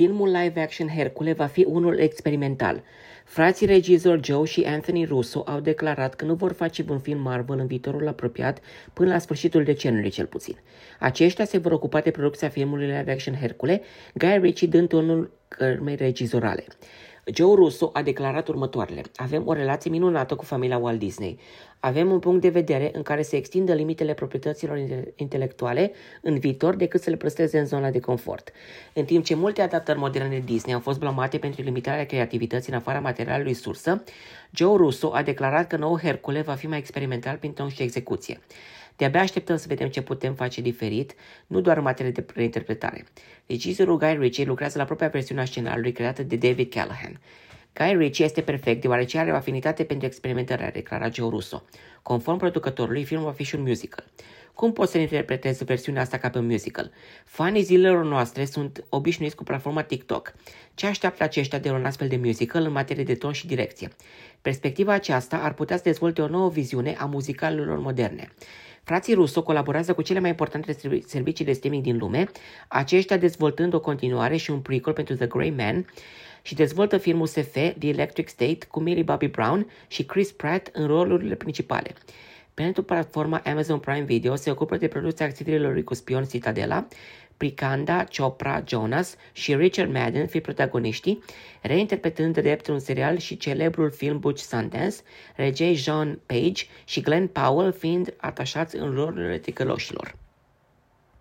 Filmul live-action Hercule va fi unul experimental. Frații regizor Joe și Anthony Russo au declarat că nu vor face un film Marvel în viitorul apropiat până la sfârșitul deceniului cel puțin. Aceștia se vor ocupa de producția filmului live-action Hercule, Guy Ritchie dând tonul cărmei regizorale. Joe Russo a declarat următoarele. Avem o relație minunată cu familia Walt Disney. Avem un punct de vedere în care se extindă limitele proprietăților intelectuale în viitor decât să le prăsteze în zona de confort. În timp ce multe adaptări moderne Disney au fost blamate pentru limitarea creativității în afara materialului sursă, Joe Russo a declarat că nou Hercule va fi mai experimental prin ton și execuție. De-abia așteptăm să vedem ce putem face diferit, nu doar în materie de reinterpretare. Regizorul Guy Ritchie lucrează la propria versiune a scenariului creată de David Callahan. Guy Ritchie este perfect deoarece are o afinitate pentru experimentare, a declarat Joe Russo. Conform producătorului, filmul va fi și un musical. Cum poți să interpretezi versiunea asta ca pe un musical? Fanii zilelor noastre sunt obișnuiți cu platforma TikTok. Ce așteaptă aceștia de un astfel de musical în materie de ton și direcție? Perspectiva aceasta ar putea să dezvolte o nouă viziune a muzicalurilor moderne. Frații Russo colaborează cu cele mai importante servicii de streaming din lume, aceștia dezvoltând o continuare și un prequel pentru The Grey Man și dezvoltă filmul SF The Electric State cu Millie Bobby Brown și Chris Pratt în rolurile principale. Pentru platforma Amazon Prime Video se ocupă de producția acțiunilor cu spion Citadela, Prikanda, Chopra, Jonas și Richard Madden fi protagoniștii, reinterpretând drept un serial și celebrul film Butch Sundance, regei John Page și Glenn Powell fiind atașați în rolurile ticăloșilor.